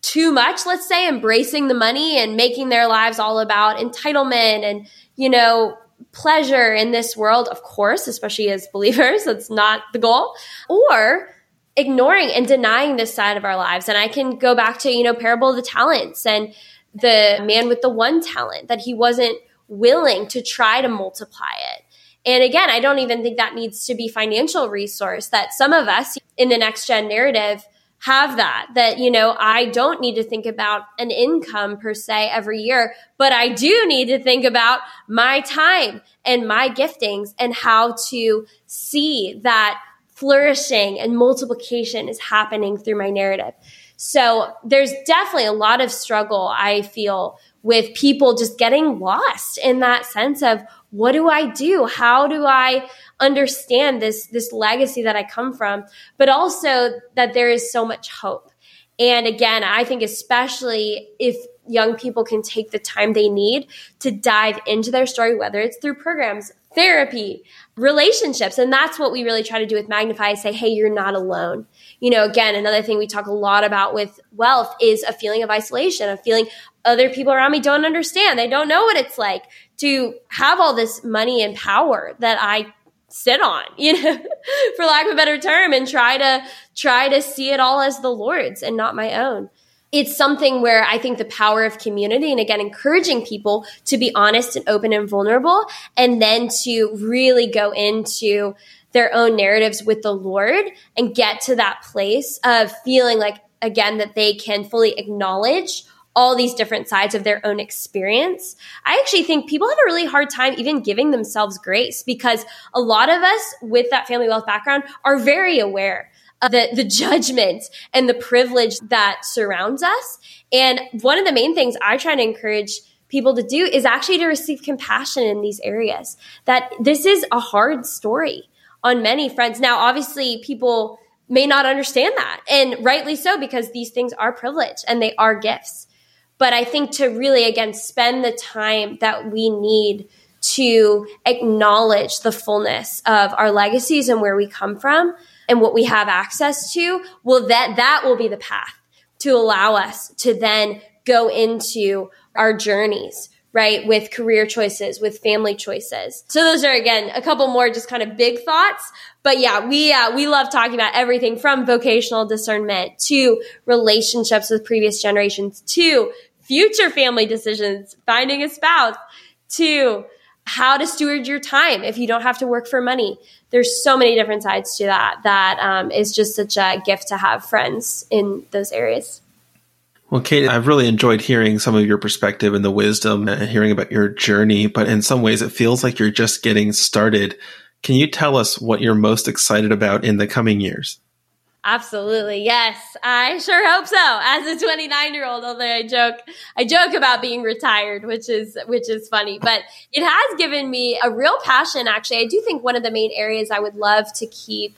too much, let's say, embracing the money and making their lives all about entitlement and, you know, pleasure in this world, of course, especially as believers, that's not the goal, or ignoring and denying this side of our lives. And I can go back to, you know, parable of the talents and the man with the one talent that he wasn't willing to try to multiply it. And again, I don't even think that needs to be financial resource that some of us in the next gen narrative have that, that, you know, I don't need to think about an income per se every year, but I do need to think about my time and my giftings and how to see that flourishing and multiplication is happening through my narrative. So there's definitely a lot of struggle I feel with people just getting lost in that sense of what do I do? How do I understand this this legacy that I come from? But also that there is so much hope. And again, I think especially if young people can take the time they need to dive into their story, whether it's through programs, therapy, relationships. And that's what we really try to do with Magnify is say, hey, you're not alone. You know, again, another thing we talk a lot about with wealth is a feeling of isolation, a feeling other people around me don't understand. They don't know what it's like to have all this money and power that I sit on, you know, for lack of a better term, and try to try to see it all as the Lord's and not my own. It's something where I think the power of community and again, encouraging people to be honest and open and vulnerable, and then to really go into their own narratives with the Lord and get to that place of feeling like, again, that they can fully acknowledge all these different sides of their own experience. I actually think people have a really hard time even giving themselves grace because a lot of us with that family wealth background are very aware the, the judgment and the privilege that surrounds us. And one of the main things I try to encourage people to do is actually to receive compassion in these areas. That this is a hard story on many fronts. Now, obviously, people may not understand that, and rightly so, because these things are privilege and they are gifts. But I think to really, again, spend the time that we need to acknowledge the fullness of our legacies and where we come from and what we have access to, well, that, that will be the path to allow us to then go into our journeys right? With career choices, with family choices. So those are again a couple more just kind of big thoughts. But yeah, we uh, we love talking about everything from vocational discernment to relationships with previous generations to future family decisions, finding a spouse to how to steward your time if you don't have to work for money. There's so many different sides to that That um, is just such a gift to have friends in those areas. Well, Kate, I've really enjoyed hearing some of your perspective and the wisdom and hearing about your journey, but in some ways it feels like you're just getting started. Can you tell us what you're most excited about in the coming years? Absolutely. Yes. I sure hope so. As a 29 year old, although I joke, I joke about being retired, which is, which is funny, but it has given me a real passion. Actually, I do think one of the main areas I would love to keep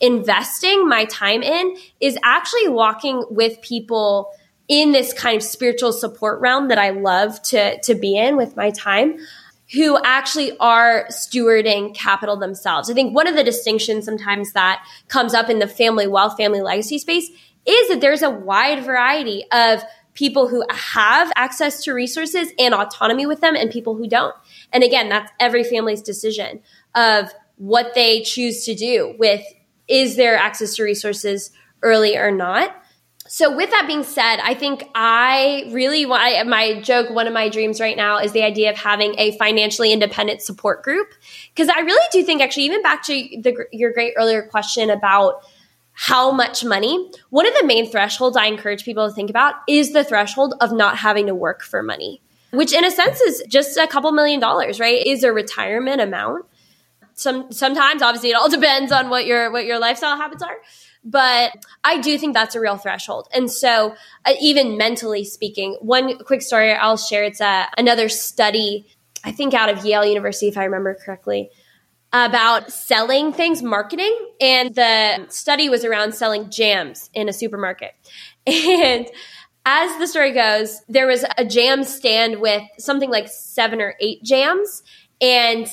investing my time in is actually walking with people in this kind of spiritual support realm that I love to, to be in with my time who actually are stewarding capital themselves. I think one of the distinctions sometimes that comes up in the family wealth, family legacy space is that there's a wide variety of people who have access to resources and autonomy with them and people who don't. And again, that's every family's decision of what they choose to do with is there access to resources early or not. So with that being said, I think I really my joke. One of my dreams right now is the idea of having a financially independent support group because I really do think, actually, even back to the, your great earlier question about how much money. One of the main thresholds I encourage people to think about is the threshold of not having to work for money, which in a sense is just a couple million dollars, right? Is a retirement amount. Some sometimes, obviously, it all depends on what your what your lifestyle habits are. But I do think that's a real threshold. And so, uh, even mentally speaking, one quick story I'll share it's uh, another study, I think out of Yale University, if I remember correctly, about selling things, marketing. And the study was around selling jams in a supermarket. And as the story goes, there was a jam stand with something like seven or eight jams. And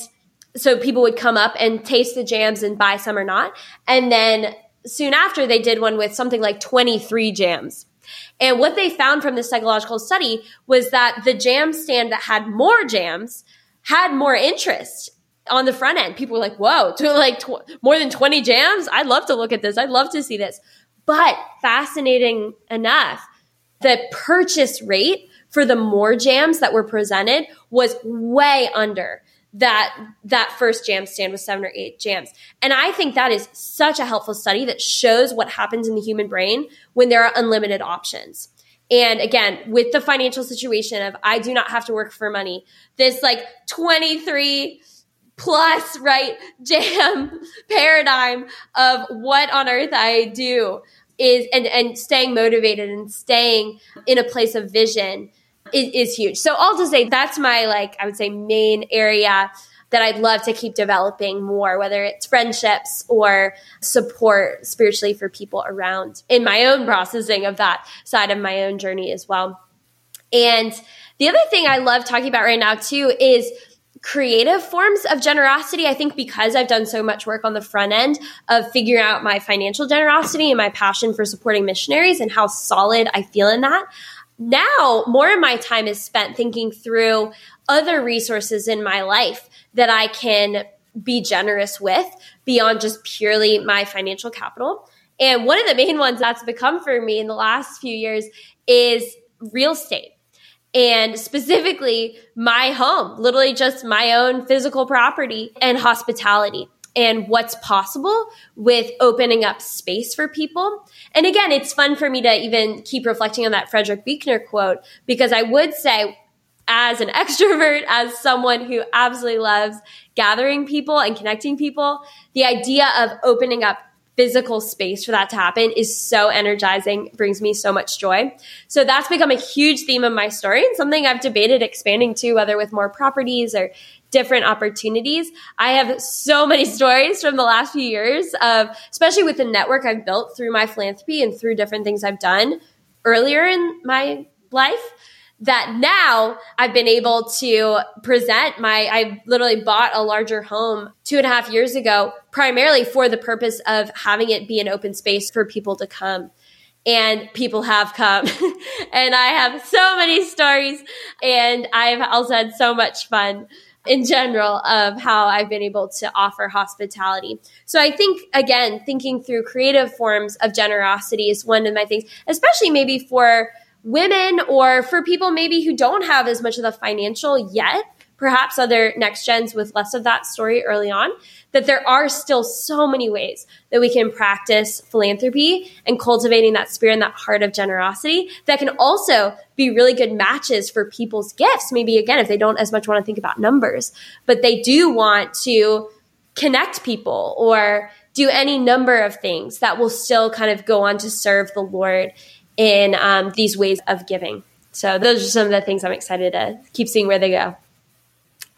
so people would come up and taste the jams and buy some or not. And then soon after, they did one with something like 23 jams. And what they found from this psychological study was that the jam stand that had more jams had more interest on the front end. People were like, whoa, to like tw- more than 20 jams? I'd love to look at this. I'd love to see this. But fascinating enough, the purchase rate for the more jams that were presented was way under that that first jam stand was seven or eight jams. And I think that is such a helpful study that shows what happens in the human brain when there are unlimited options. And again, with the financial situation of I do not have to work for money, this like 23 plus, right, jam paradigm of what on earth I do is and, and staying motivated and staying in a place of vision is, is huge. So all to say that's my like I would say main area that I'd love to keep developing more, whether it's friendships or support spiritually for people around in my own processing of that side of my own journey as well. And the other thing I love talking about right now too is creative forms of generosity. I think because I've done so much work on the front end of figuring out my financial generosity and my passion for supporting missionaries and how solid I feel in that, now more of my time is spent thinking through other resources in my life that I can be generous with beyond just purely my financial capital. And one of the main ones that's become for me in the last few years is real estate. And specifically, my home, literally just my own physical property and hospitality and what's possible with opening up space for people. And again, it's fun for me to even keep reflecting on that Frederick Buechner quote because I would say, as an extrovert, as someone who absolutely loves gathering people and connecting people, the idea of opening up physical space for that to happen is so energizing, brings me so much joy. So that's become a huge theme of my story and something I've debated expanding to, whether with more properties or different opportunities. I have so many stories from the last few years of, especially with the network I've built through my philanthropy and through different things I've done earlier in my life that now I've been able to present my, I literally bought a larger home two and a half years ago, primarily for the purpose of having it be an open space for people to come. And people have come. and I have so many stories. And I've also had so much fun in general of how I've been able to offer hospitality. So I think, again, thinking through creative forms of generosity is one of my things, especially maybe for women or for people maybe who don't have as much of the financial yet, perhaps other next gens with less of that story early on, that there are still so many ways that we can practice philanthropy and cultivating that spirit and that heart of generosity that can also be really good matches for people's gifts. Maybe again, if they don't as much want to think about numbers, but they do want to connect people or do any number of things that will still kind of go on to serve the Lord in um, these ways of giving. So those are some of the things I'm excited to keep seeing where they go.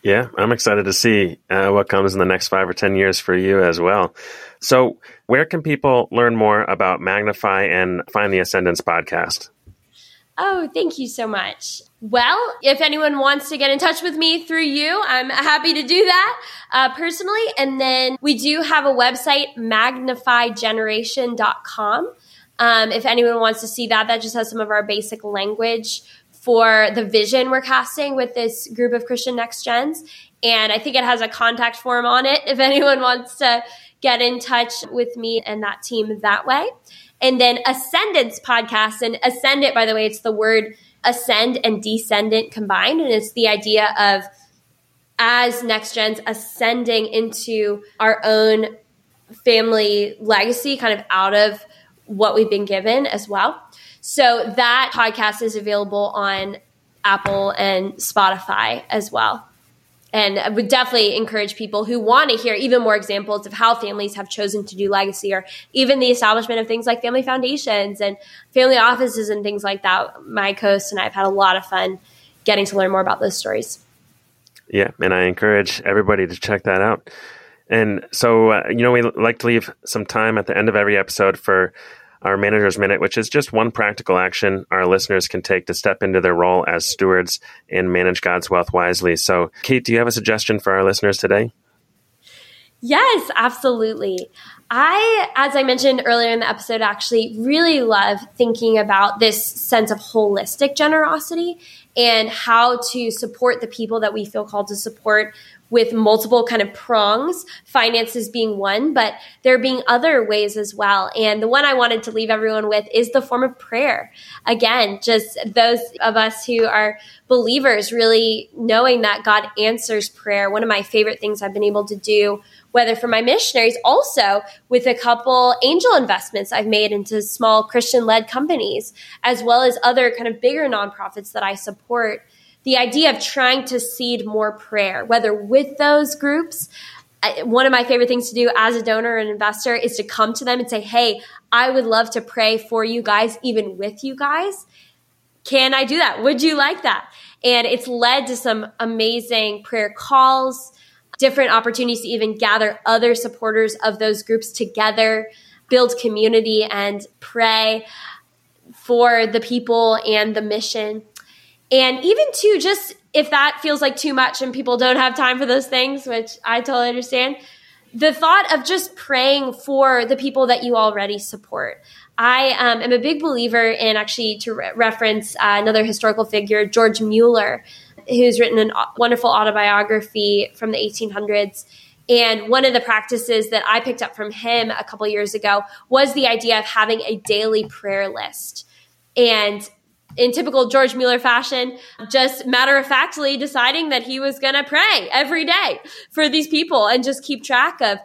Yeah, I'm excited to see uh, what comes in the next five or 10 years for you as well. So, where can people learn more about Magnify and find the Ascendants podcast? Oh, thank you so much. Well, if anyone wants to get in touch with me through you, I'm happy to do that uh, personally. And then we do have a website, magnifygeneration.com. Um, if anyone wants to see that, that just has some of our basic language for the vision we're casting with this group of Christian Next Gens. And I think it has a contact form on it if anyone wants to get in touch with me and that team that way. And then Ascendants podcast, and Ascendant, by the way, it's the word ascend and descendant combined. And it's the idea of as next gens ascending into our own family legacy, kind of out of what we've been given as well. So that podcast is available on Apple and Spotify as well. And I would definitely encourage people who want to hear even more examples of how families have chosen to do legacy or even the establishment of things like family foundations and family offices and things like that. My co host and I have had a lot of fun getting to learn more about those stories. Yeah, and I encourage everybody to check that out. And so, uh, you know, we like to leave some time at the end of every episode for our Manager's Minute, which is just one practical action our listeners can take to step into their role as stewards and manage God's wealth wisely. So, Kate, do you have a suggestion for our listeners today? Yes, absolutely. I, as I mentioned earlier in the episode, actually really love thinking about this sense of holistic generosity and how to support the people that we feel called to support with multiple kind of prongs, finances being one, but there being other ways as well. And the one I wanted to leave everyone with is the form of prayer. Again, just those of us who are believers really knowing that God answers prayer. One of my favorite things I've been able to do whether for my missionaries, also with a couple angel investments I've made into small Christian led companies, as well as other kind of bigger nonprofits that I support the idea of trying to seed more prayer, whether with those groups, one of my favorite things to do as a donor and investor is to come to them and say, Hey, I would love to pray for you guys, even with you guys. Can I do that? Would you like that? And it's led to some amazing prayer calls, different opportunities to even gather other supporters of those groups together, build community, and pray for the people and the mission. And even too, just if that feels like too much and people don't have time for those things, which I totally understand, the thought of just praying for the people that you already support. I um, am a big believer in actually to re- reference uh, another historical figure, George Mueller, who's written a wonderful autobiography from the 1800s. And one of the practices that I picked up from him a couple years ago was the idea of having a daily prayer list. And in typical George Mueller fashion, just matter of factly deciding that he was going to pray every day for these people and just keep track of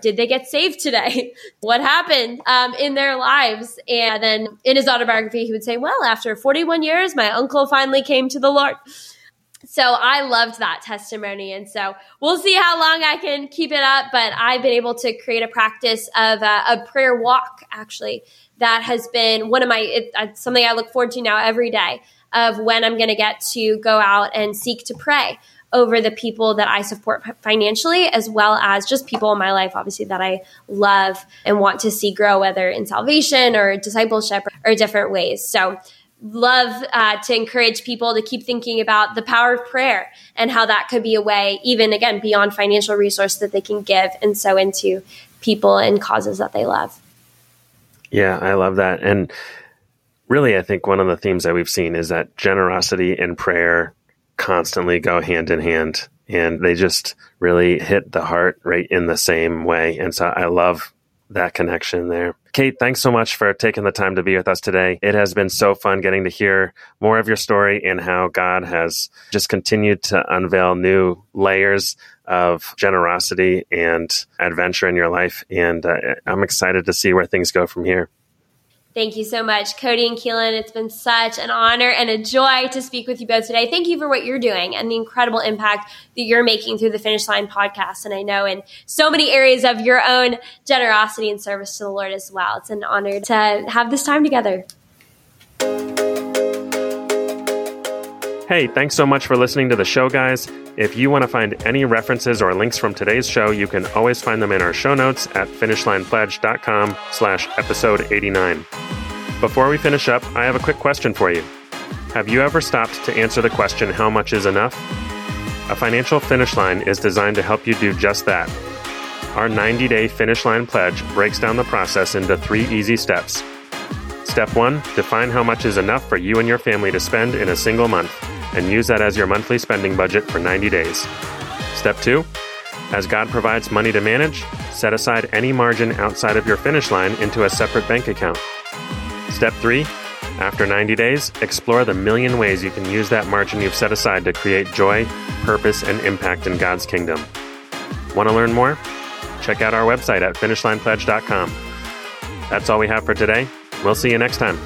did they get saved today? what happened um, in their lives? And then in his autobiography, he would say, Well, after 41 years, my uncle finally came to the Lord. So I loved that testimony. And so we'll see how long I can keep it up. But I've been able to create a practice of a, a prayer walk, actually, that has been one of my, it, something I look forward to now every day of when I'm going to get to go out and seek to pray over the people that I support financially, as well as just people in my life, obviously, that I love and want to see grow, whether in salvation or discipleship or different ways. So, love uh, to encourage people to keep thinking about the power of prayer and how that could be a way, even again, beyond financial resource that they can give and sow into people and causes that they love. Yeah, I love that. And really, I think one of the themes that we've seen is that generosity and prayer constantly go hand in hand and they just really hit the heart right in the same way. And so I love that connection there. Kate, thanks so much for taking the time to be with us today. It has been so fun getting to hear more of your story and how God has just continued to unveil new layers of generosity and adventure in your life. And uh, I'm excited to see where things go from here. Thank you so much, Cody and Keelan. It's been such an honor and a joy to speak with you both today. Thank you for what you're doing and the incredible impact that you're making through the Finish Line podcast. And I know in so many areas of your own generosity and service to the Lord as well. It's an honor to have this time together. Hey, thanks so much for listening to the show, guys. If you want to find any references or links from today's show, you can always find them in our show notes at finishlinepledge.com slash episode 89. Before we finish up, I have a quick question for you. Have you ever stopped to answer the question, how much is enough? A financial finish line is designed to help you do just that. Our 90 day finish line pledge breaks down the process into three easy steps. Step one, define how much is enough for you and your family to spend in a single month and use that as your monthly spending budget for 90 days. Step 2 As God provides money to manage, set aside any margin outside of your finish line into a separate bank account. Step 3 After 90 days, explore the million ways you can use that margin you've set aside to create joy, purpose, and impact in God's kingdom. Want to learn more? Check out our website at finishlinepledge.com. That's all we have for today. We'll see you next time.